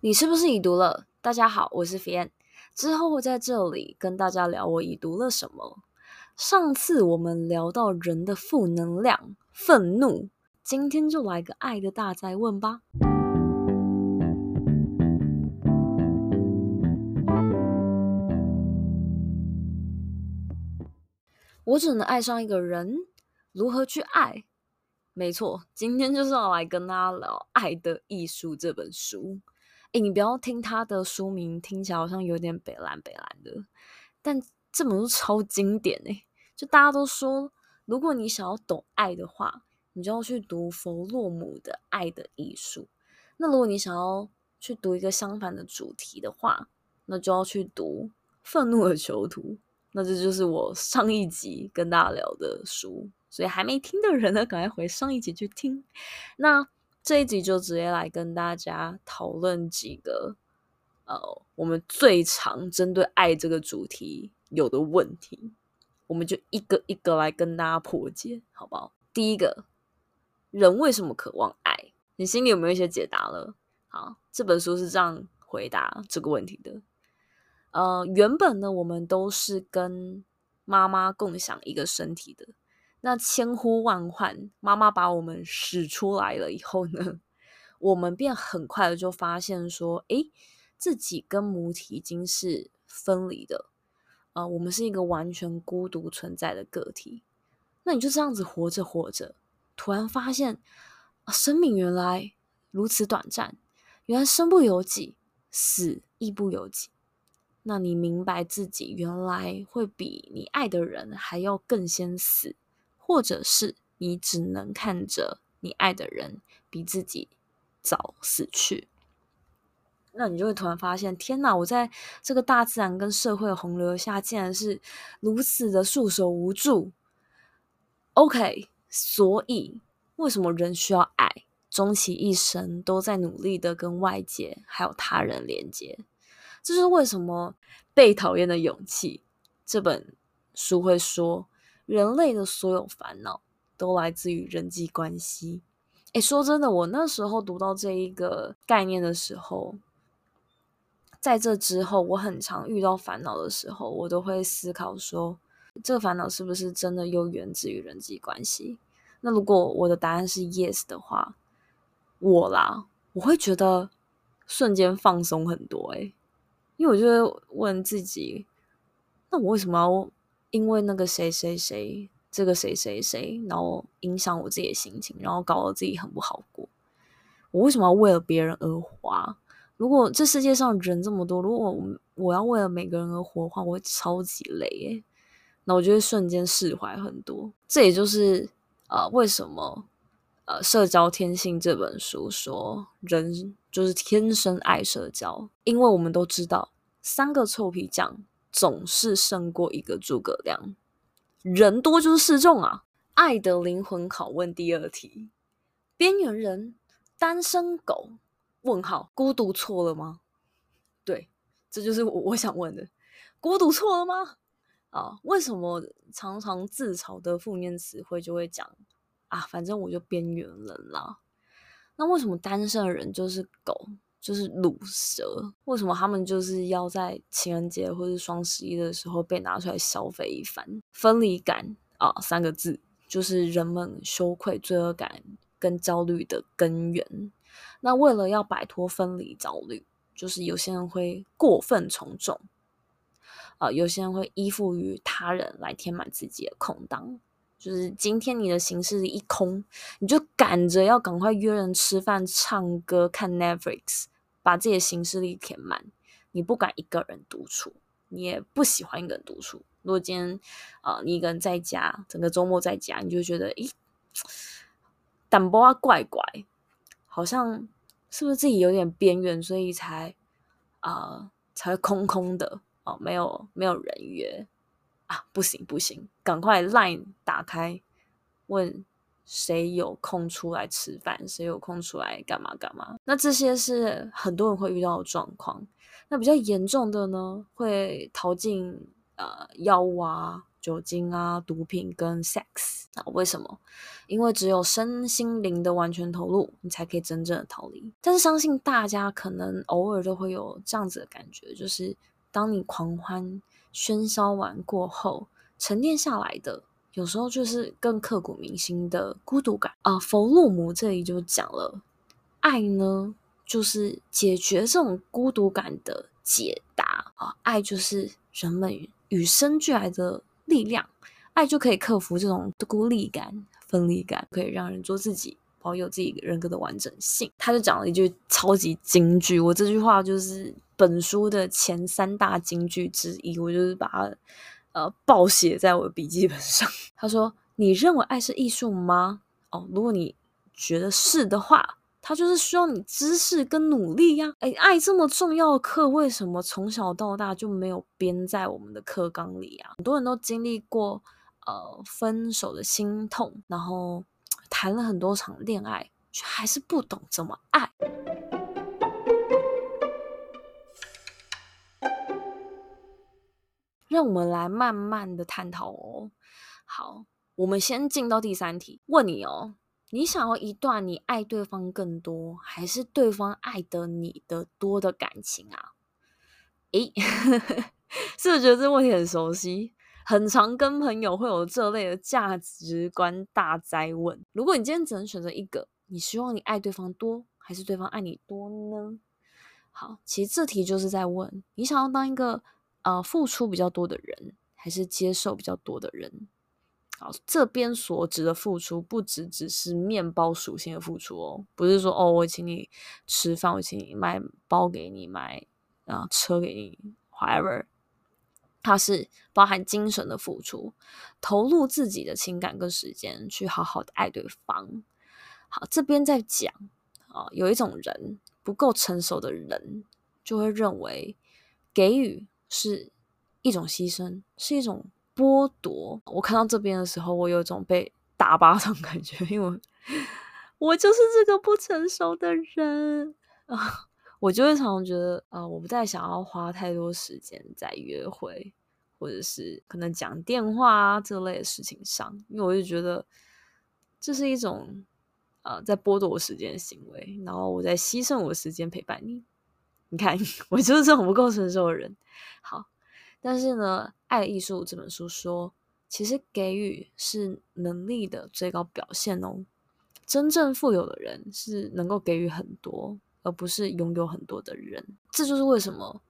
你是不是已读了？大家好，我是 Fian。之后我在这里跟大家聊我已读了什么。上次我们聊到人的负能量、愤怒，今天就来个爱的大灾问吧。我只能爱上一个人，如何去爱？没错，今天就是要来跟大家聊《爱的艺术》这本书。诶，你不要听他的书名，听起来好像有点北烂北烂的，但这本书超经典诶，就大家都说，如果你想要懂爱的话，你就要去读弗洛姆的《爱的艺术》。那如果你想要去读一个相反的主题的话，那就要去读《愤怒的囚徒》。那这就是我上一集跟大家聊的书，所以还没听的人呢，赶快回上一集去听。那这一集就直接来跟大家讨论几个呃，我们最常针对爱这个主题有的问题，我们就一个一个来跟大家破解，好不好？第一个，人为什么渴望爱？你心里有没有一些解答了？好，这本书是这样回答这个问题的。呃，原本呢，我们都是跟妈妈共享一个身体的。那千呼万唤，妈妈把我们使出来了以后呢，我们便很快的就发现说，诶，自己跟母体已经是分离的，啊、我们是一个完全孤独存在的个体。那你就这样子活着活着，突然发现，啊、生命原来如此短暂，原来身不由己，死亦不由己。那你明白自己原来会比你爱的人还要更先死，或者是你只能看着你爱的人比自己早死去，那你就会突然发现，天哪！我在这个大自然跟社会洪流下，竟然是如此的束手无助。OK，所以为什么人需要爱？终其一生都在努力的跟外界还有他人连接。这是为什么《被讨厌的勇气》这本书会说，人类的所有烦恼都来自于人际关系。诶，说真的，我那时候读到这一个概念的时候，在这之后，我很常遇到烦恼的时候，我都会思考说，这个烦恼是不是真的又源自于人际关系？那如果我的答案是 yes 的话，我啦，我会觉得瞬间放松很多诶。因为我就会问自己，那我为什么要因为那个谁谁谁，这个谁谁谁，然后影响我自己的心情，然后搞得自己很不好过？我为什么要为了别人而活？如果这世界上人这么多，如果我我要为了每个人而活的话，我会超级累耶。那我就会瞬间释怀很多。这也就是呃，为什么呃，《社交天性》这本书说人。就是天生爱社交，因为我们都知道，三个臭皮匠总是胜过一个诸葛亮。人多就是示众啊！爱的灵魂拷问第二题：边缘人、单身狗？问号，孤独错了吗？对，这就是我我想问的，孤独错了吗？啊，为什么常常自嘲的负面词汇就会讲啊？反正我就边缘人啦。那为什么单身的人就是狗，就是鲁蛇？为什么他们就是要在情人节或者双十一的时候被拿出来消费一番？分离感啊，三个字就是人们羞愧、罪恶感跟焦虑的根源。那为了要摆脱分离焦虑，就是有些人会过分从众，啊，有些人会依附于他人来填满自己的空档。就是今天你的行事历一空，你就赶着要赶快约人吃饭、唱歌、看 Netflix，把自己的行事力填满。你不敢一个人独处，你也不喜欢一个人独处。如果今天啊、你一个人在家，整个周末在家，你就觉得，咦，胆波啊怪怪，好像是不是自己有点边缘，所以才啊、才会空空的哦，没有没有人约。啊，不行不行，赶快 Line 打开，问谁有空出来吃饭，谁有空出来干嘛干嘛。那这些是很多人会遇到的状况。那比较严重的呢，会逃进呃药物啊、酒精啊、毒品跟 sex 啊。为什么？因为只有身心灵的完全投入，你才可以真正的逃离。但是相信大家可能偶尔都会有这样子的感觉，就是当你狂欢喧嚣完过后，沉淀下来的，有时候就是更刻骨铭心的孤独感啊。弗洛姆这里就讲了，爱呢，就是解决这种孤独感的解答啊。爱就是人们与生俱来的力量，爱就可以克服这种孤立感、分离感，可以让人做自己，保有自己人格的完整性。他就讲了一句超级金句，我这句话就是本书的前三大金句之一，我就是把它。呃，暴写在我的笔记本上。他说：“你认为爱是艺术吗？哦，如果你觉得是的话，它就是需要你知识跟努力呀。哎，爱这么重要的课，为什么从小到大就没有编在我们的课纲里啊？很多人都经历过呃分手的心痛，然后谈了很多场恋爱，却还是不懂怎么爱。”让我们来慢慢的探讨哦。好，我们先进到第三题，问你哦，你想要一段你爱对方更多，还是对方爱的你的多的感情啊？诶，是不是觉得这个问题很熟悉？很常跟朋友会有这类的价值观大灾问。如果你今天只能选择一个，你希望你爱对方多，还是对方爱你多呢？好，其实这题就是在问你想要当一个。呃，付出比较多的人，还是接受比较多的人？好，这边所指的付出，不只只是面包属性的付出哦，不是说哦，我请你吃饭，我请你买包给你买，啊车给你，whatever，它是包含精神的付出，投入自己的情感跟时间，去好好的爱对方。好，这边在讲啊，有一种人不够成熟的人，就会认为给予。是一种牺牲，是一种剥夺。我看到这边的时候，我有一种被打巴掌感觉，因为我，我就是这个不成熟的人啊。我就会常常觉得啊，我不再想要花太多时间在约会，或者是可能讲电话啊这类的事情上，因为我就觉得这是一种啊在剥夺我时间的行为，然后我在牺牲我的时间陪伴你。你看，我就是这种不够成熟的人。好，但是呢，《爱艺术》这本书说，其实给予是能力的最高表现哦。真正富有的人是能够给予很多，而不是拥有很多的人。这就是为什么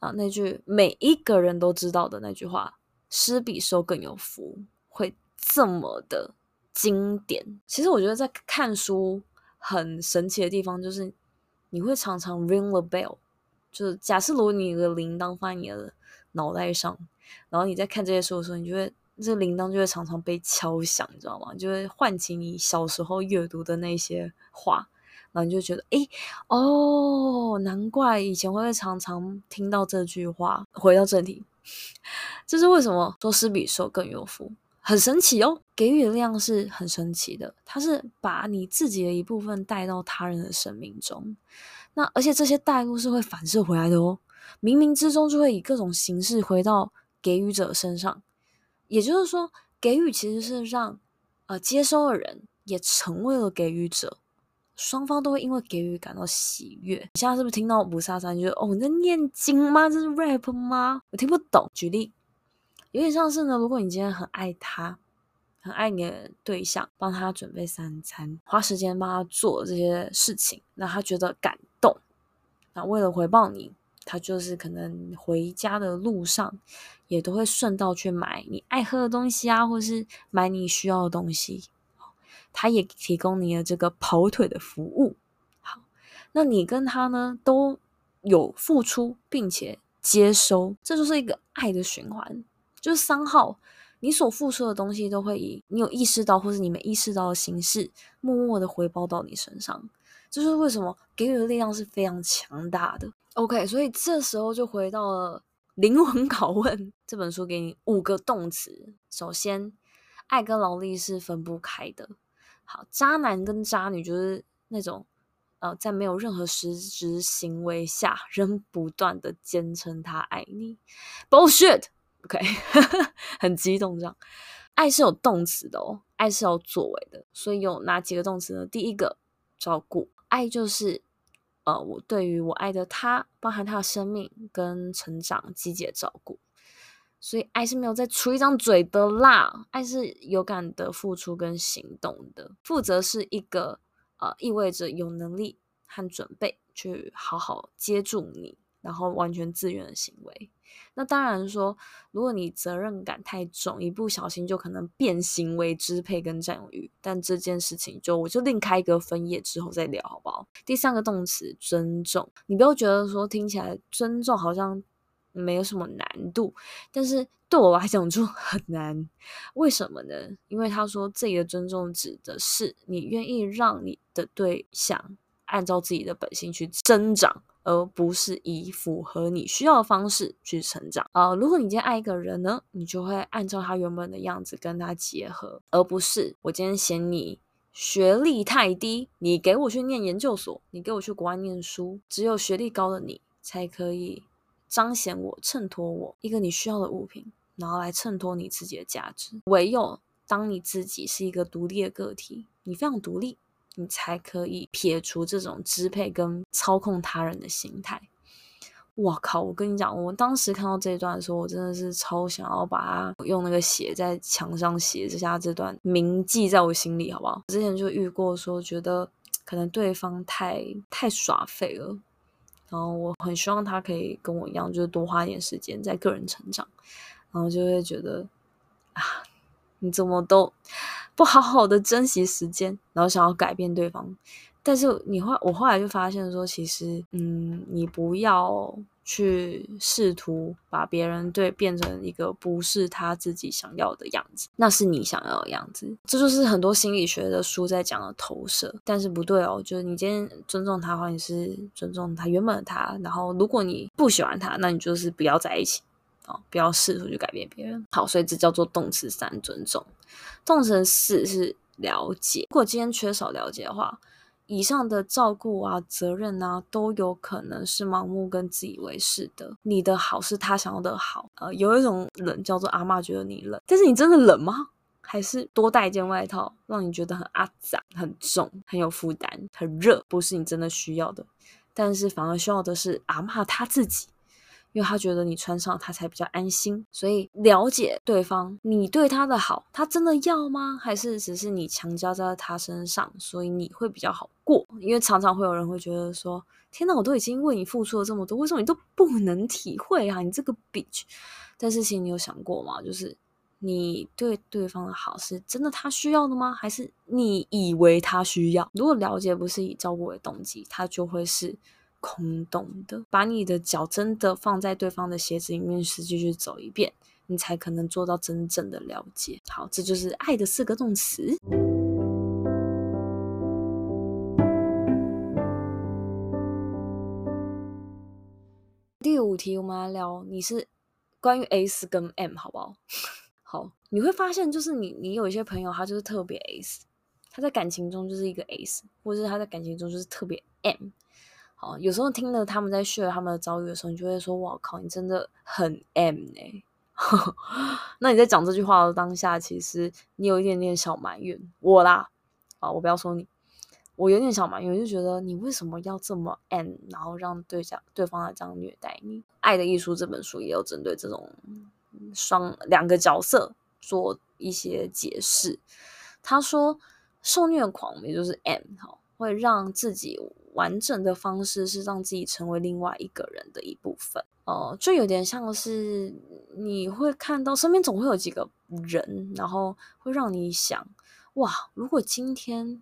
啊，那句每一个人都知道的那句话“施比受更有福”会这么的经典。其实我觉得在看书很神奇的地方就是。你会常常 ring the bell，就是假设如果你的铃铛放在你的脑袋上，然后你在看这些书的时候，你就会这铃铛就会常常被敲响，你知道吗？就会唤起你小时候阅读的那些话，然后你就觉得，诶，哦，难怪以前会常常听到这句话。回到正题，这是为什么说施比受更有福？很神奇哦，给予的量是很神奇的，它是把你自己的一部分带到他人的生命中，那而且这些带入是会反射回来的哦，冥冥之中就会以各种形式回到给予者身上，也就是说，给予其实是让呃接收的人也成为了给予者，双方都会因为给予感到喜悦。你现在是不是听到雾煞煞，你觉得哦，你在念经吗？这是 rap 吗？我听不懂。举例。有点像是呢，如果你今天很爱他，很爱你的对象，帮他准备三餐，花时间帮他做这些事情，让他觉得感动。那为了回报你，他就是可能回家的路上，也都会顺道去买你爱喝的东西啊，或是买你需要的东西。他也提供你的这个跑腿的服务。好，那你跟他呢都有付出，并且接收，这就是一个爱的循环。就是三号，你所付出的东西都会以你有意识到或是你没意识到的形式，默默的回报到你身上。这就是为什么给予的力量是非常强大的。OK，所以这时候就回到了灵魂拷问 这本书，给你五个动词。首先，爱跟劳力是分不开的。好，渣男跟渣女就是那种呃，在没有任何实质行为下，仍不断的坚称他爱你。Bullshit。OK，很激动这样。爱是有动词的哦，爱是有作为的，所以有哪几个动词呢？第一个照顾，爱就是呃，我对于我爱的他，包含他的生命跟成长，积极照顾。所以爱是没有在出一张嘴的啦，爱是有感的付出跟行动的。负责是一个呃，意味着有能力和准备去好好接住你，然后完全自愿的行为。那当然说，如果你责任感太重，一不小心就可能变形为支配跟占有欲。但这件事情就我就另开一个分页之后再聊，好不好？第三个动词尊重，你不要觉得说听起来尊重好像没有什么难度，但是对我来讲就很难。为什么呢？因为他说这里的尊重指的是你愿意让你的对象按照自己的本性去增长。而不是以符合你需要的方式去成长啊、如果你今天爱一个人呢，你就会按照他原本的样子跟他结合，而不是我今天嫌你学历太低，你给我去念研究所，你给我去国外念书，只有学历高的你才可以彰显我、衬托我一个你需要的物品，然后来衬托你自己的价值。唯有当你自己是一个独立的个体，你非常独立。你才可以撇除这种支配跟操控他人的心态。哇靠！我跟你讲，我当时看到这一段的时候，我真的是超想要把它用那个写在墙上写下这段铭记在我心里，好不好？之前就遇过说，觉得可能对方太太耍废了，然后我很希望他可以跟我一样，就是多花一点时间在个人成长，然后就会觉得啊，你怎么都。不好好的珍惜时间，然后想要改变对方，但是你后我后来就发现说，其实，嗯，你不要去试图把别人对变成一个不是他自己想要的样子，那是你想要的样子，这就是很多心理学的书在讲的投射，但是不对哦，就是你今天尊重他的话，你是尊重他原本的他，然后如果你不喜欢他，那你就是不要在一起。哦，不要试图去改变别人。好，所以这叫做动词三，尊重。动词四是了解。如果今天缺少了解的话，以上的照顾啊、责任啊，都有可能是盲目跟自以为是的。你的好是他想要的好。呃，有一种冷叫做阿嬷觉得你冷，但是你真的冷吗？还是多带一件外套，让你觉得很阿脏、很重、很有负担、很热，不是你真的需要的。但是反而需要的是阿嬷她自己。因为他觉得你穿上他才比较安心，所以了解对方，你对他的好，他真的要吗？还是只是你强加在他身上，所以你会比较好过？因为常常会有人会觉得说：“天哪，我都已经为你付出了这么多，为什么你都不能体会啊？你这个 bitch！” 但是其实你有想过吗？就是你对对方的好是真的他需要的吗？还是你以为他需要？如果了解不是以照顾为动机，他就会是。空洞的，把你的脚真的放在对方的鞋子里面，实际去走一遍，你才可能做到真正的了解。好，这就是爱的四个动词。第五题，我们来聊，你是关于 S 跟 M，好不好？好，你会发现，就是你，你有一些朋友，他就是特别 S，他在感情中就是一个 S，或者是他在感情中就是特别 M。哦，有时候听了他们在 share 他们的遭遇的时候，你就会说：“哇靠，你真的很 M 呢、欸。”那你在讲这句话的当下，其实你有一点点小埋怨我啦。啊，我不要说你，我有点小埋怨，就觉得你为什么要这么 M，然后让对象对方来这样虐待你？《爱的艺术》这本书也有针对这种双两个角色做一些解释。他说，受虐狂也就是 M 哈，会让自己。完整的方式是让自己成为另外一个人的一部分哦、就有点像是你会看到身边总会有几个人，然后会让你想：哇，如果今天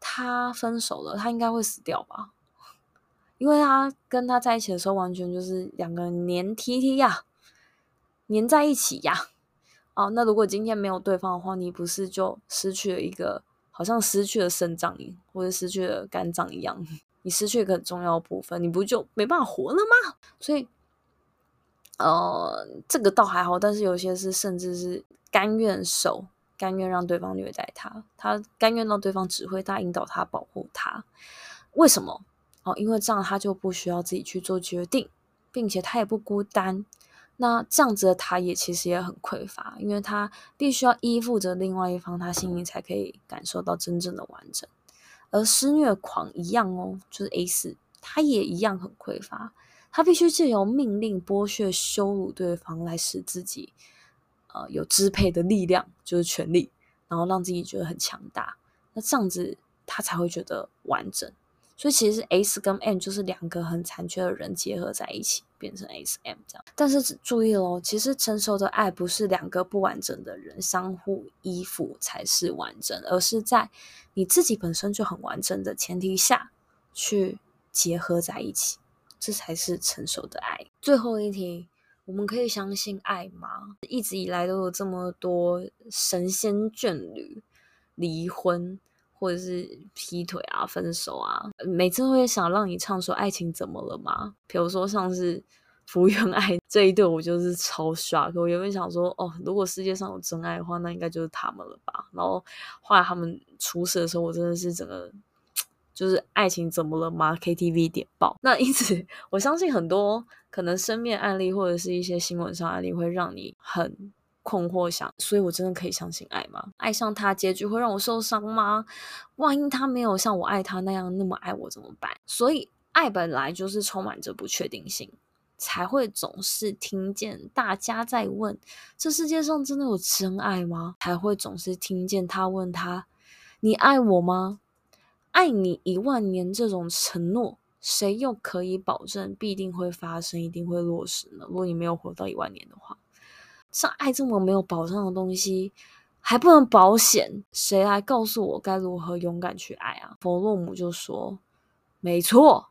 他分手了，他应该会死掉吧？因为他跟他在一起的时候，完全就是两个黏贴贴呀，黏在一起呀。哦、那如果今天没有对方的话，你不是就失去了一个，好像失去了肾脏，或者失去了肝脏一样。你失去一个很重要的部分，你不就没办法活了吗？所以，呃，这个倒还好，但是有些是甚至是甘愿受，甘愿让对方虐待他，他甘愿让对方指挥他、引导他、保护他。为什么？哦，因为这样他就不需要自己去做决定，并且他也不孤单，那这样子的他也其实也很匮乏，因为他必须要依附着另外一方，他心里才可以感受到真正的完整。而施虐狂一样哦，就是 A 四，他也一样很匮乏，他必须借由命令、剥削、羞辱对方来使自己。呃，有支配的力量就是权力，然后让自己觉得很强大，那这样子他才会觉得完整。所以其实 S 跟 M 就是两个很残缺的人结合在一起，变成 S M 这样。但是注意喽，其实成熟的爱不是两个不完整的人相互依附才是完整，而是在你自己本身就很完整的前提下去结合在一起，这才是成熟的爱。最后一题。我们可以相信爱吗？一直以来都有这么多神仙眷侣离婚，或者是劈腿啊、分手啊，每次都会想让你唱说爱情怎么了吗？比如说像是福原爱 这一对，我就是超刷。我原本想说，哦，如果世界上有真爱的话，那应该就是他们了吧。然后后来他们出事的时候，我真的是整个就是爱情怎么了吗？KTV 点爆。那因此，我相信很多。可能身边案例或者是一些新闻上案例会让你很困惑，想，所以我真的可以相信爱吗？爱上他结局会让我受伤吗？万一他没有像我爱他那样那么爱我怎么办？所以爱本来就是充满着不确定性，才会总是听见大家在问：这世界上真的有真爱吗？才会总是听见他问他：你爱我吗？爱你一万年这种承诺。谁又可以保证必定会发生，一定会落实呢？如果你没有活到一万年的话，像爱这么没有保障的东西，还不能保险，谁来告诉我该如何勇敢去爱啊？弗洛姆就说：“没错，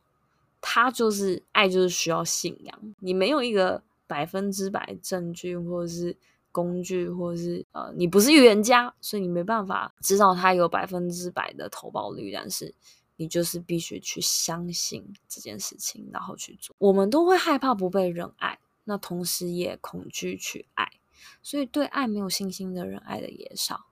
他就是爱，就是需要信仰。你没有一个百分之百证据，或者是工具，或者是呃，你不是预言家，所以你没办法知道他有百分之百的投保率，但是。”你就是必须去相信这件事情，然后去做。我们都会害怕不被人爱，那同时也恐惧去爱，所以对爱没有信心的人爱的也少。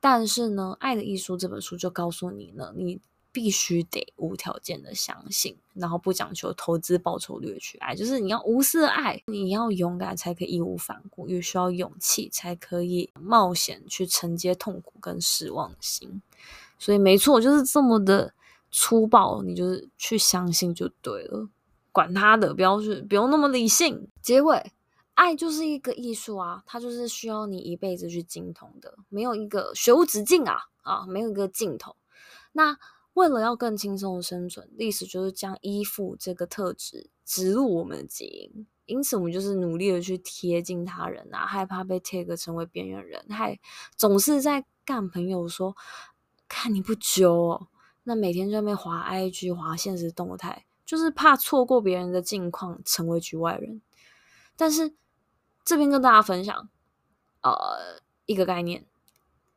但是呢，《爱的艺术》这本书就告诉你呢，你必须得无条件的相信，然后不讲求投资报酬率去爱，就是你要无私的爱，你要勇敢才可以义无反顾，又需要勇气才可以冒险去承接痛苦跟失望的心。所以没错，就是这么的。粗暴，你就是去相信就对了，管他的，不要去，不用那么理性。结尾，爱就是一个艺术啊，它就是需要你一辈子去精通的，没有一个学无止境啊啊，没有一个尽头。那为了要更轻松的生存，历史就是将依附这个特质植入我们的基因，因此我们就是努力的去贴近他人啊，害怕被 tag 成为边缘人，还总是在干朋友说，看你不久哦。那每天在那边滑 IG 滑现实动态，就是怕错过别人的近况，成为局外人。但是这边跟大家分享，呃，一个概念：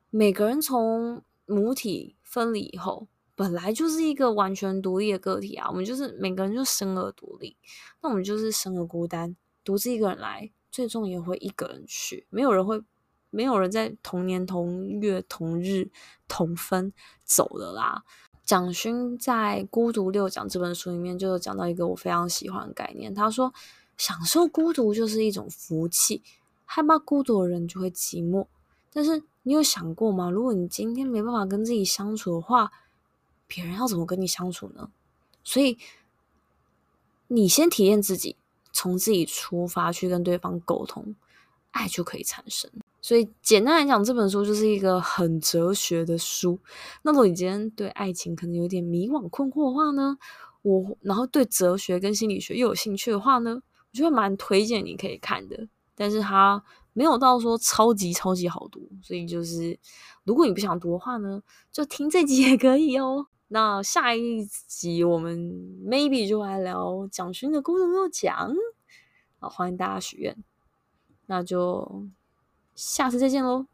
每个人从母体分离以后，本来就是一个完全独立的个体啊。我们就是每个人就生而独立，那我们就是生而孤单，独自一个人来，最终也会一个人去。没有人会，没有人在同年同月同日同分走的啦。蒋勋在《孤独六讲》这本书里面就有讲到一个我非常喜欢的概念。他说：“享受孤独就是一种福气，害怕孤独的人就会寂寞。但是你有想过吗？如果你今天没办法跟自己相处的话，别人要怎么跟你相处呢？所以你先体验自己，从自己出发去跟对方沟通，爱就可以产生。”所以简单来讲，这本书就是一个很哲学的书。那么你今天对爱情可能有点迷惘困惑的话呢，我然后对哲学跟心理学又有兴趣的话呢，我就会蛮推荐你可以看的。但是它没有到说超级超级好读，所以就是如果你不想读的话呢，就听这集也可以哦。那下一集我们 maybe 就来聊蒋勋的《孤独六讲》，好，欢迎大家许愿，那就。下次再见喽。